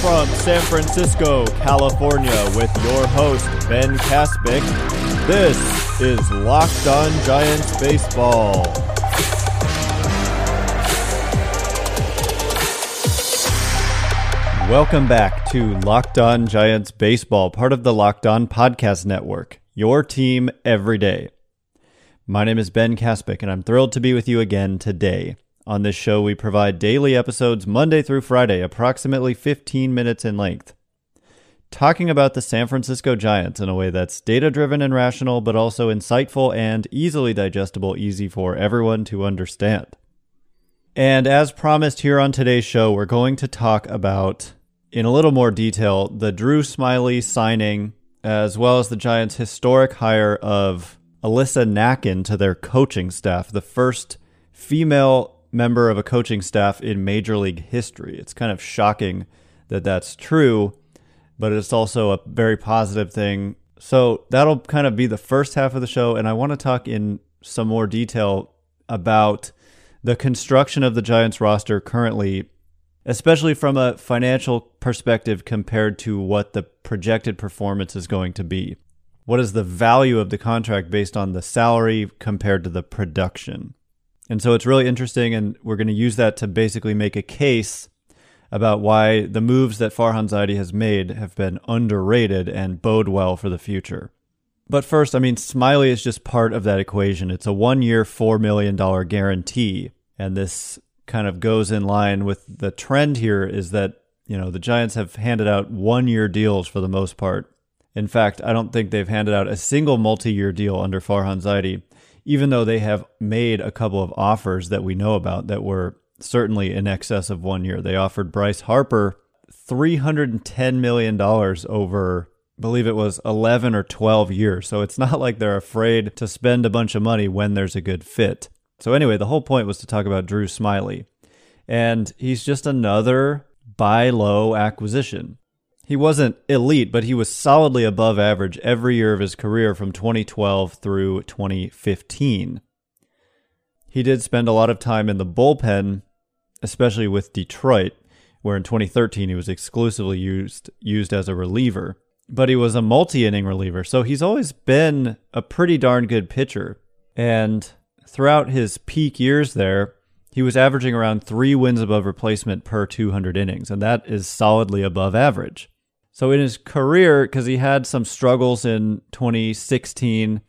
from San Francisco, California, with your host, Ben Kaspick. This is Locked On Giants Baseball. Welcome back to Locked On Giants Baseball, part of the Locked On Podcast Network, your team every day. My name is Ben Kaspick, and I'm thrilled to be with you again today. On this show, we provide daily episodes Monday through Friday, approximately 15 minutes in length, talking about the San Francisco Giants in a way that's data driven and rational, but also insightful and easily digestible, easy for everyone to understand. And as promised here on today's show, we're going to talk about, in a little more detail, the Drew Smyly signing, as well as the Giants' historic hire of Alyssa Nakken to their coaching staff, the first female member of a coaching staff in Major League history. It's kind of shocking that that's true, but it's also a very positive thing. So that'll kind of be the first half of the show. And I want to talk in some more detail about the construction of the Giants roster currently, especially from a financial perspective compared to what the projected performance is going to be. What is the value of the contract based on the salary compared to the production? And so it's really interesting, and we're going to use that to basically make a case about why the moves that Farhan Zaidi has made have been underrated and bode well for the future. But first, I mean, Smyly is just part of that equation. It's a one year, $4 million guarantee. And this kind of goes in line with the trend here is that, you know, the Giants have handed out one year deals for the most part. In fact, I don't think they've handed out a single multi year deal under Farhan Zaidi even though they have made a couple of offers that we know about that were certainly in excess of one year. They offered Bryce Harper $310 million over, believe it was 11 or 12 years. So it's not like they're afraid to spend a bunch of money when there's a good fit. So, anyway, the whole point was to talk about Drew Smyly. And he's just another buy low acquisition. He wasn't elite, but he was solidly above average every year of his career from 2012 through 2015. He did spend a lot of time in the bullpen, especially with Detroit, where in 2013 he was exclusively used used as a reliever. But he was a multi-inning reliever, so he's always been a pretty darn good pitcher. And throughout his peak years there, he was averaging around 3 wins above replacement per 200 innings, and that is solidly above average. So in his career, because he had some struggles in 2016,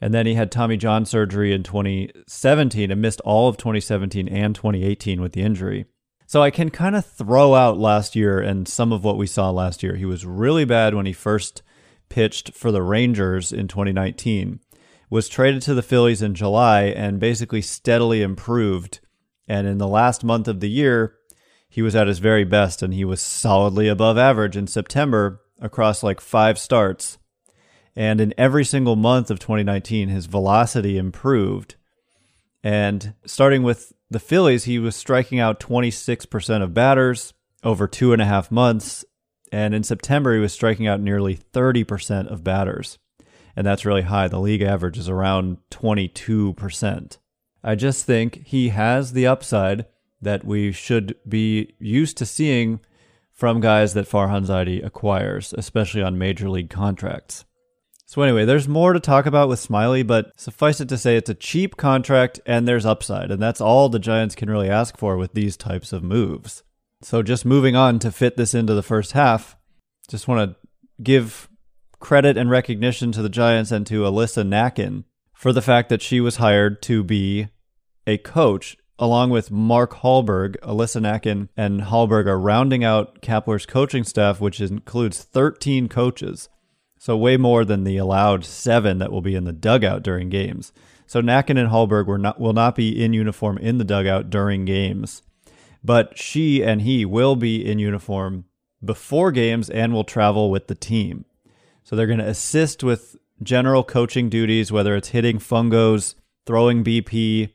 and then he had Tommy John surgery in 2017 and missed all of 2017 and 2018 with the injury. So I can kind of throw out last year and some of what we saw last year. He was really bad when he first pitched for the Rangers in 2019. Was traded to the Phillies in July and basically steadily improved. And in the last month of the year, he was at his very best and he was solidly above average in September across like five starts. And in every single month of 2019, his velocity improved. And starting with the Phillies, he was striking out 26% of batters over two and a half months. And in September, he was striking out nearly 30% of batters. And that's really high. The league average is around 22%. I just think he has the upside that we should be used to seeing from guys that Farhan Zaidi acquires, especially on major league contracts. So anyway, there's more to talk about with Smyly, but suffice it to say it's a cheap contract and there's upside, and that's all the Giants can really ask for with these types of moves. So just moving on to fit this into the first half, just want to give credit and recognition to the Giants and to Alyssa Nakken for the fact that she was hired to be a coach along with Mark Hallberg, Alyssa Nakken, and Hallberg are rounding out Kapler's coaching staff, which includes 13 coaches. So way more than the allowed seven that will be in the dugout during games. So Nakken and Hallberg will not, will not be in uniform in the dugout during games. But she and he will be in uniform before games and will travel with the team. So they're going to assist with general coaching duties, whether it's hitting fungos, throwing BP,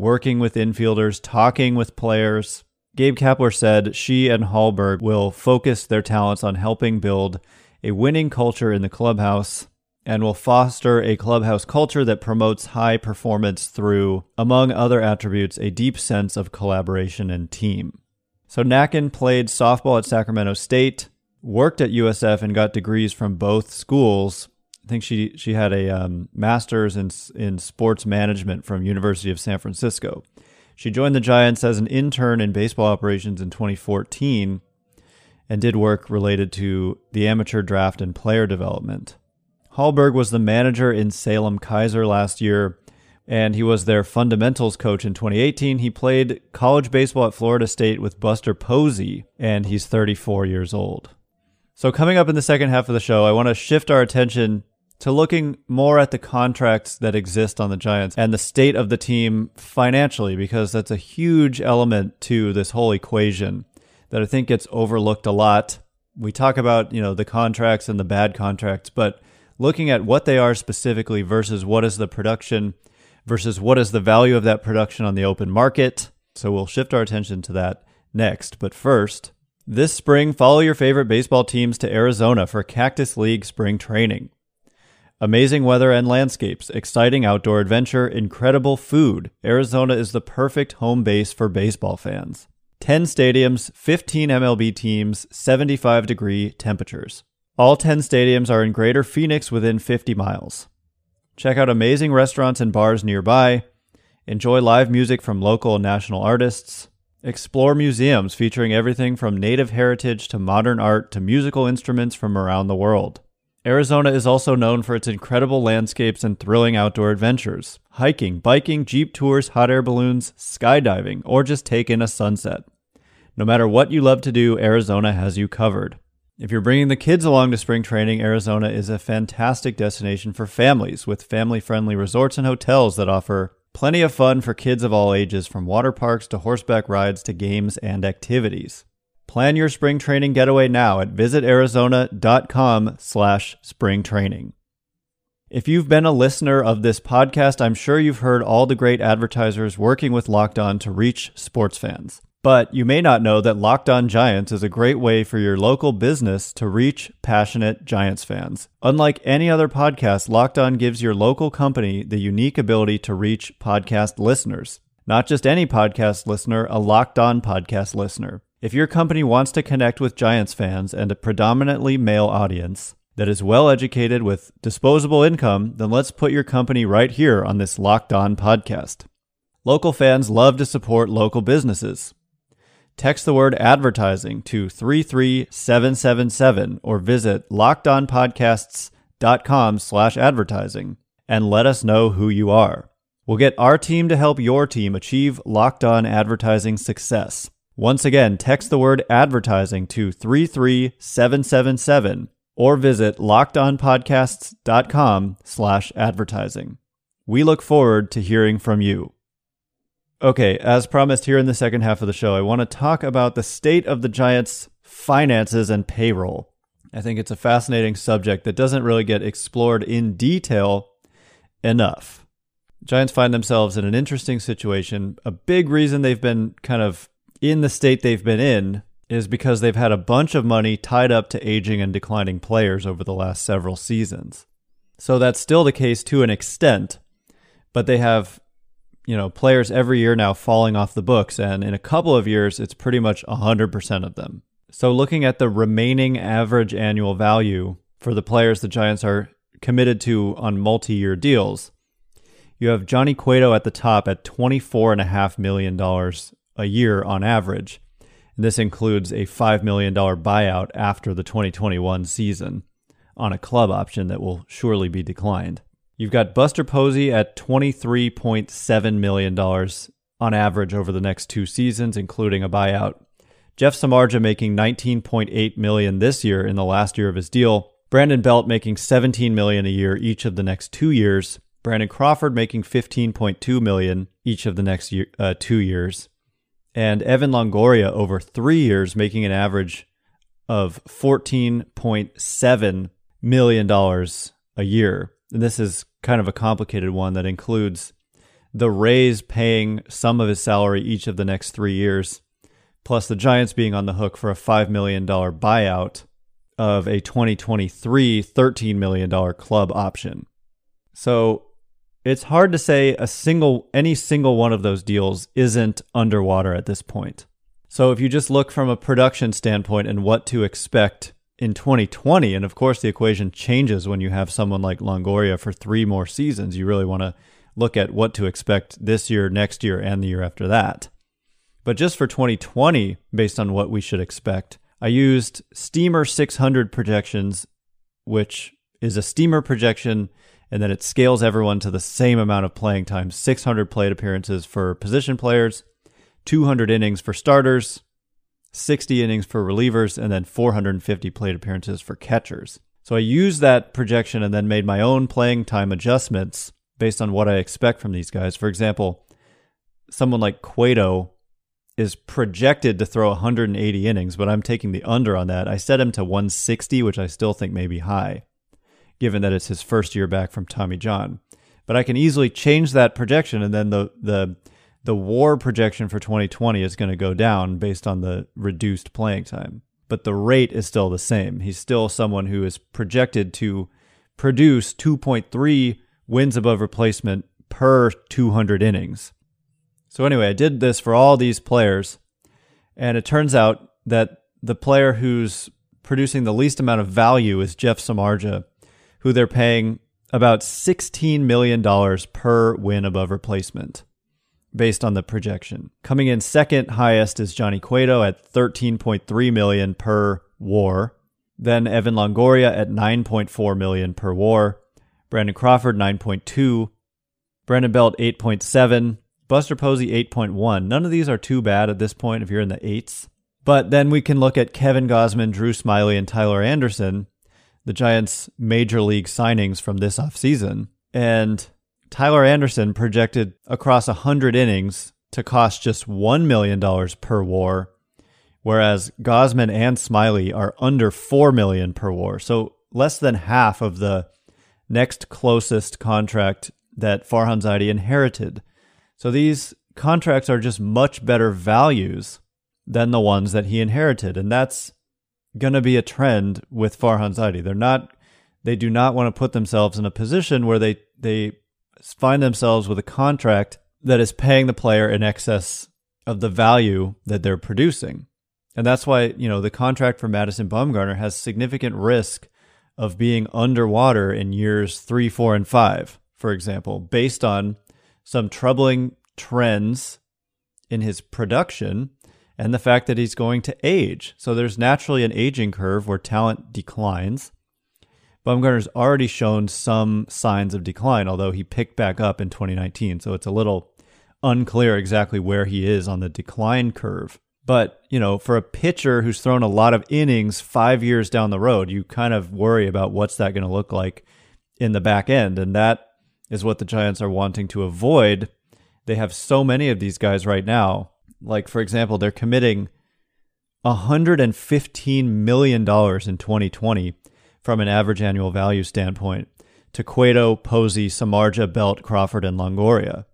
working with infielders, talking with players. Gabe Kapler said she and Hallberg will focus their talents on helping build a winning culture in the clubhouse and will foster a clubhouse culture that promotes high performance through, among other attributes, a deep sense of collaboration and team. So Nakken played softball at Sacramento State, worked at USF, and got degrees from both schools. I think she she had a um, master's in in sports management from University of San Francisco. She joined the Giants as an intern in baseball operations in 2014 and did work related to the amateur draft and player development. Hallberg was the manager in Salem Keizer last year, and he was their fundamentals coach in 2018. He played college baseball at Florida State with Buster Posey, and he's 34 years old. So, coming up in the second half of the show, I want to shift our attention to looking more at the contracts that exist on the Giants and the state of the team financially, because that's a huge element to this whole equation that I think gets overlooked a lot. We talk about, you know, the contracts and the bad contracts, but looking at what they are specifically versus what is the production versus what is the value of that production on the open market. So we'll shift our attention to that next. But first, this spring, follow your favorite baseball teams to Arizona for Cactus League spring training. Amazing weather and landscapes, exciting outdoor adventure, incredible food. Arizona is the perfect home base for baseball fans. 10 stadiums, 15 MLB teams, 75 degree temperatures. All 10 stadiums are in Greater Phoenix within 50 miles. Check out amazing restaurants and bars nearby. Enjoy live music from local and national artists. Explore museums featuring everything from native heritage to modern art to musical instruments from around the world. Arizona is also known for its incredible landscapes and thrilling outdoor adventures hiking, biking, jeep tours, hot air balloons, skydiving, or just take in a sunset. No matter what you love to do, Arizona has you covered. If you're bringing the kids along to spring training, Arizona is a fantastic destination for families with family friendly resorts and hotels that offer plenty of fun for kids of all ages from water parks to horseback rides to games and activities. Plan your spring training getaway now at visitarizona.com slash spring training. If you've been a listener of this podcast, I'm sure you've heard all the great advertisers working with Locked On to reach sports fans. But you may not know that Locked On Giants is a great way for your local business to reach passionate Giants fans. Unlike any other podcast, Locked On gives your local company the unique ability to reach podcast listeners. Not just any podcast listener, a Locked On podcast listener. If your company wants to connect with Giants fans and a predominantly male audience that is well educated with disposable income, then let's put your company right here on this Locked On podcast. Local fans love to support local businesses. Text the word advertising to 33777 or visit lockedonpodcasts.com slash advertising and let us know who you are. We'll get our team to help your team achieve locked on advertising success. Once again, text the word advertising to 33777 or visit lockedonpodcasts.com slash advertising. We look forward to hearing from you. Okay, as promised here in the second half of the show, I want to talk about the state of the Giants' finances and payroll. I think it's a fascinating subject that doesn't really get explored in detail enough. Giants find themselves in an interesting situation. A big reason they've been kind of in the state they've been in is because they've had a bunch of money tied up to aging and declining players over the last several seasons. So that's still the case to an extent, but they have, you know, players every year now falling off the books and in a couple of years it's pretty much 100% of them. So looking at the remaining average annual value for the players the Giants are committed to on multi-year deals, you have Johnny Cueto at the top at $24.5 million a year on average. And this includes a $5 million buyout after the 2021 season on a club option that will surely be declined. You've got Buster Posey at $23.7 million on average over the next two seasons, including a buyout. Jeff Samardzija making 19.8 million this year in the last year of his deal. Brandon Belt making 17 million a year each of the next two years. Brandon Crawford making 15.2 million each of the next year, uh, two years and Evan Longoria over three years, making an average of $14.7 million a year. And this is kind of a complicated one that includes the Rays paying some of his salary each of the next three years, plus the Giants being on the hook for a $5 million buyout of a 2023 $13 million club option. So it's hard to say a single any single one of those deals isn't underwater at this point. So if you just look from a production standpoint and what to expect in 2020, and of course the equation changes when you have someone like Longoria for three more seasons, you really want to look at what to expect this year, next year, and the year after that. But just for 2020, based on what we should expect, I used Steamer 600 projections, which is a Steamer projection, and then it scales everyone to the same amount of playing time 600 plate appearances for position players, 200 innings for starters, 60 innings for relievers, and then 450 plate appearances for catchers. So I used that projection and then made my own playing time adjustments based on what I expect from these guys. For example, someone like Cueto is projected to throw 180 innings, but I'm taking the under on that. I set him to 160, which I still think may be high, given that it's his first year back from Tommy John. But I can easily change that projection, and then the the the WAR projection for 2020 is going to go down based on the reduced playing time. But the rate is still the same. He's still someone who is projected to produce 2.3 wins above replacement per 200 innings. So, anyway, I did this for all these players, and it turns out that the player who's producing the least amount of value is Jeff Samardzija, who they're paying about $16 million per win above replacement based on the projection. Coming in second highest is Johnny Cueto at 13.3 million per war. Then Evan Longoria at 9.4 million per war. Brandon Crawford 9.2. Brandon Belt 8.7. Buster Posey 8.1. None of these are too bad at this point if you're in the eights. But then we can look at Kevin Gausman, Drew Smyly, and Tyler Anderson, the Giants' major league signings from this offseason. And Tyler Anderson projected across 100 innings to cost just $1 million per war, whereas Gausman and Smyly are under 4 million per war. So less than half of the next closest contract that Farhan Zaidi inherited. So these contracts are just much better values than the ones that he inherited. And that's going to be a trend with Farhan Zaidi. They're not, they do not want to put themselves in a position where they, they find themselves with a contract that is paying the player in excess of the value that they're producing. And that's why, you know, the contract for Madison Bumgarner has significant risk of being underwater in years three, four, and five, for example, based on some troubling trends in his production and the fact that he's going to age. So there's naturally an aging curve where talent declines. Bumgarner's already shown some signs of decline, although he picked back up in 2019. So it's a little unclear exactly where he is on the decline curve. But, you know, for a pitcher who's thrown a lot of innings five years down the road, you kind of worry about what's that going to look like in the back end. And that is what the Giants are wanting to avoid. They have so many of these guys right now. Like, for example, they're committing $115 million in 2020 from an average annual value standpoint to Cueto, Posey, Samardzija, Belt, Crawford, and Longoria.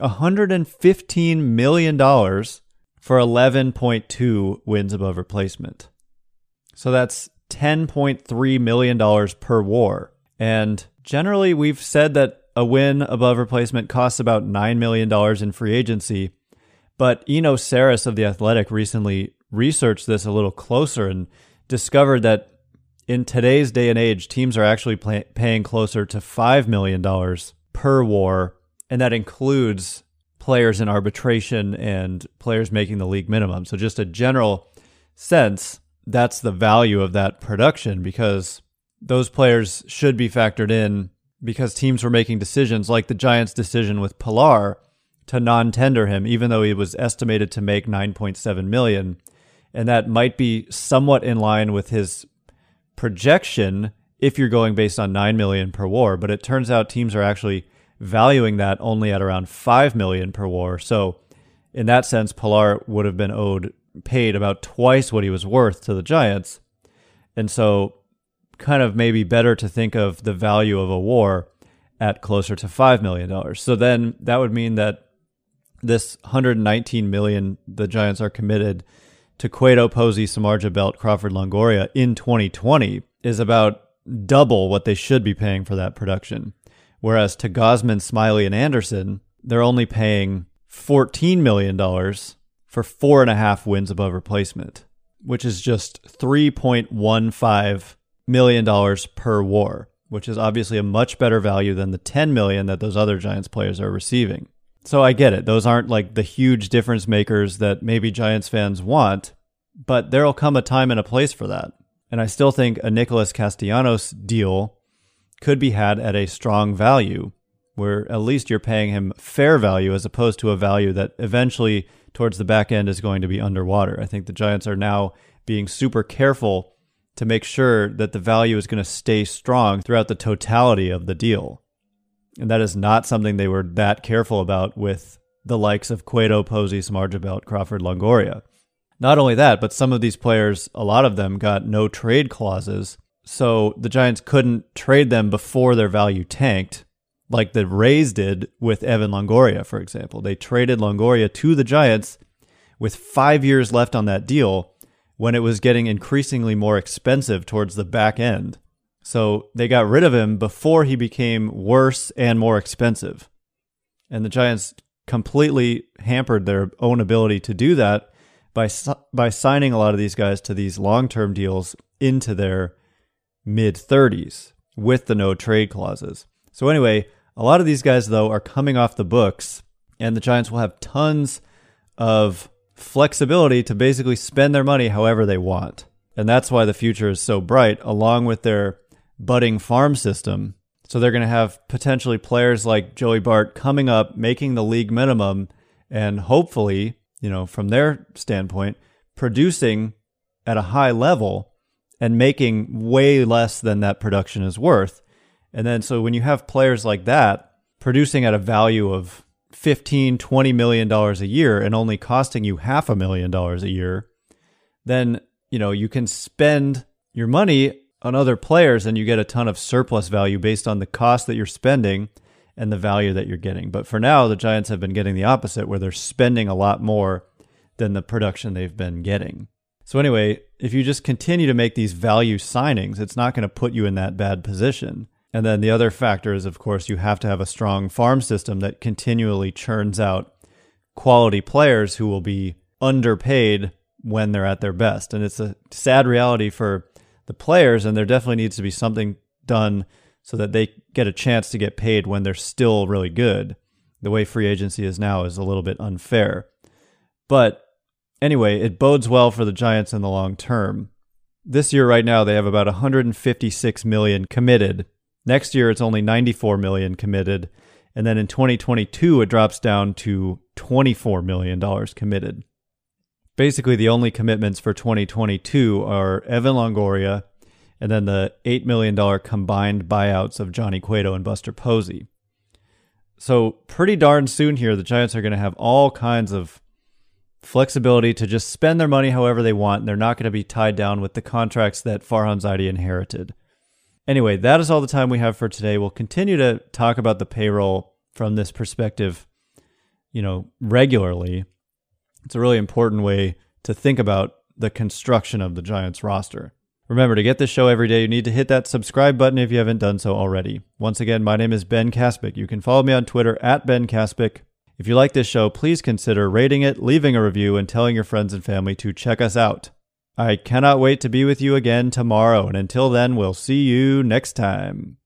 $115 million for 11.2 wins above replacement. So that's $10.3 million per war. And generally, we've said that a win above replacement costs about $9 million in free agency. But Eno Sarris of The Athletic recently researched this a little closer and discovered that in today's day and age, teams are actually pay- paying closer to $5 million per war. And that includes players in arbitration and players making the league minimum. So, just a general sense, that's the value of that production because those players should be factored in because teams were making decisions like the Giants' decision with Pillar to non-tender him even though he was estimated to make 9.7 million. And that might be somewhat in line with his projection if you're going based on 9 million per war. But it turns out teams are actually valuing that only at around 5 million per war. So in that sense Pillar would have been owed paid about twice what he was worth to the Giants. And so kind of maybe better to think of the value of a war at closer to $5 million. So then that would mean that this 119 million the Giants are committed to Cueto, Posey, Samardzija, Belt, Crawford, Longoria in 2020 is about double what they should be paying for that production. Whereas to Gausman, Smyly, and Anderson, they're only paying $14 million for four and a half wins above replacement, which is just $3.15 million per war, which is obviously a much better value than the 10 million that those other Giants players are receiving. So I get it. Those aren't like the huge difference makers that maybe Giants fans want, but there'll come a time and a place for that. And I still think a Nicholas Castellanos deal could be had at a strong value, where at least you're paying him fair value as opposed to a value that eventually towards the back end is going to be underwater. I think the Giants are now being super careful to make sure that the value is going to stay strong throughout the totality of the deal. And that is not something they were that careful about with the likes of Cueto, Posey, Samardzija Belt, Crawford, Longoria. Not only that, but some of these players, a lot of them got no trade clauses. So the Giants couldn't trade them before their value tanked, like the Rays did with Evan Longoria, for example. They traded Longoria to the Giants with five years left on that deal when it was getting increasingly more expensive towards the back end. So they got rid of him before he became worse and more expensive. And the Giants completely hampered their own ability to do that by by signing a lot of these guys to these long-term deals into their mid 30s with the no trade clauses. So anyway, a lot of these guys though are coming off the books and the Giants will have tons of flexibility to basically spend their money however they want. And that's why the future is so bright along with their budding farm system. So they're going to have potentially players like Joey Bart coming up making the league minimum and hopefully you know, from their standpoint, producing at a high level and making way less than that production is worth. And then so when you have players like that producing at a value of 15, 20 million dollars a year and only costing you half a million dollars a year, then, you know, you can spend your money on other players and you get a ton of surplus value based on the cost that you're spending and the value that you're getting. But for now, the Giants have been getting the opposite, where they're spending a lot more than the production they've been getting. So, anyway, if you just continue to make these value signings, it's not going to put you in that bad position. And then the other factor is, of course, you have to have a strong farm system that continually churns out quality players who will be underpaid when they're at their best. And it's a sad reality for the players, and there definitely needs to be something done so that they get a chance to get paid when they're still really good. The way free agency is now is a little bit unfair. But anyway, it bodes well for the Giants in the long term. This year right now they have about 156 million committed. Next year it's only 94 million committed, and then in 2022 it drops down to 24 million dollars committed. Basically the only commitments for 2022 are Evan Longoria and then the $8 million combined buyouts of Johnny Cueto and Buster Posey. So, pretty darn soon here, the Giants are going to have all kinds of flexibility to just spend their money however they want. And They're not going to be tied down with the contracts that Farhan Zaidi inherited. Anyway, that is all the time we have for today. We'll continue to talk about the payroll from this perspective, you know, regularly. It's a really important way to think about the construction of the Giants roster. Remember, to get this show every day, you need to hit that subscribe button if you haven't done so already. Once again, my name is Ben Kaspick. You can follow me on Twitter at Ben Kaspick. If you like this show, please consider rating it, leaving a review, and telling your friends and family to check us out. I cannot wait to be with you again tomorrow, and until then, we'll see you next time.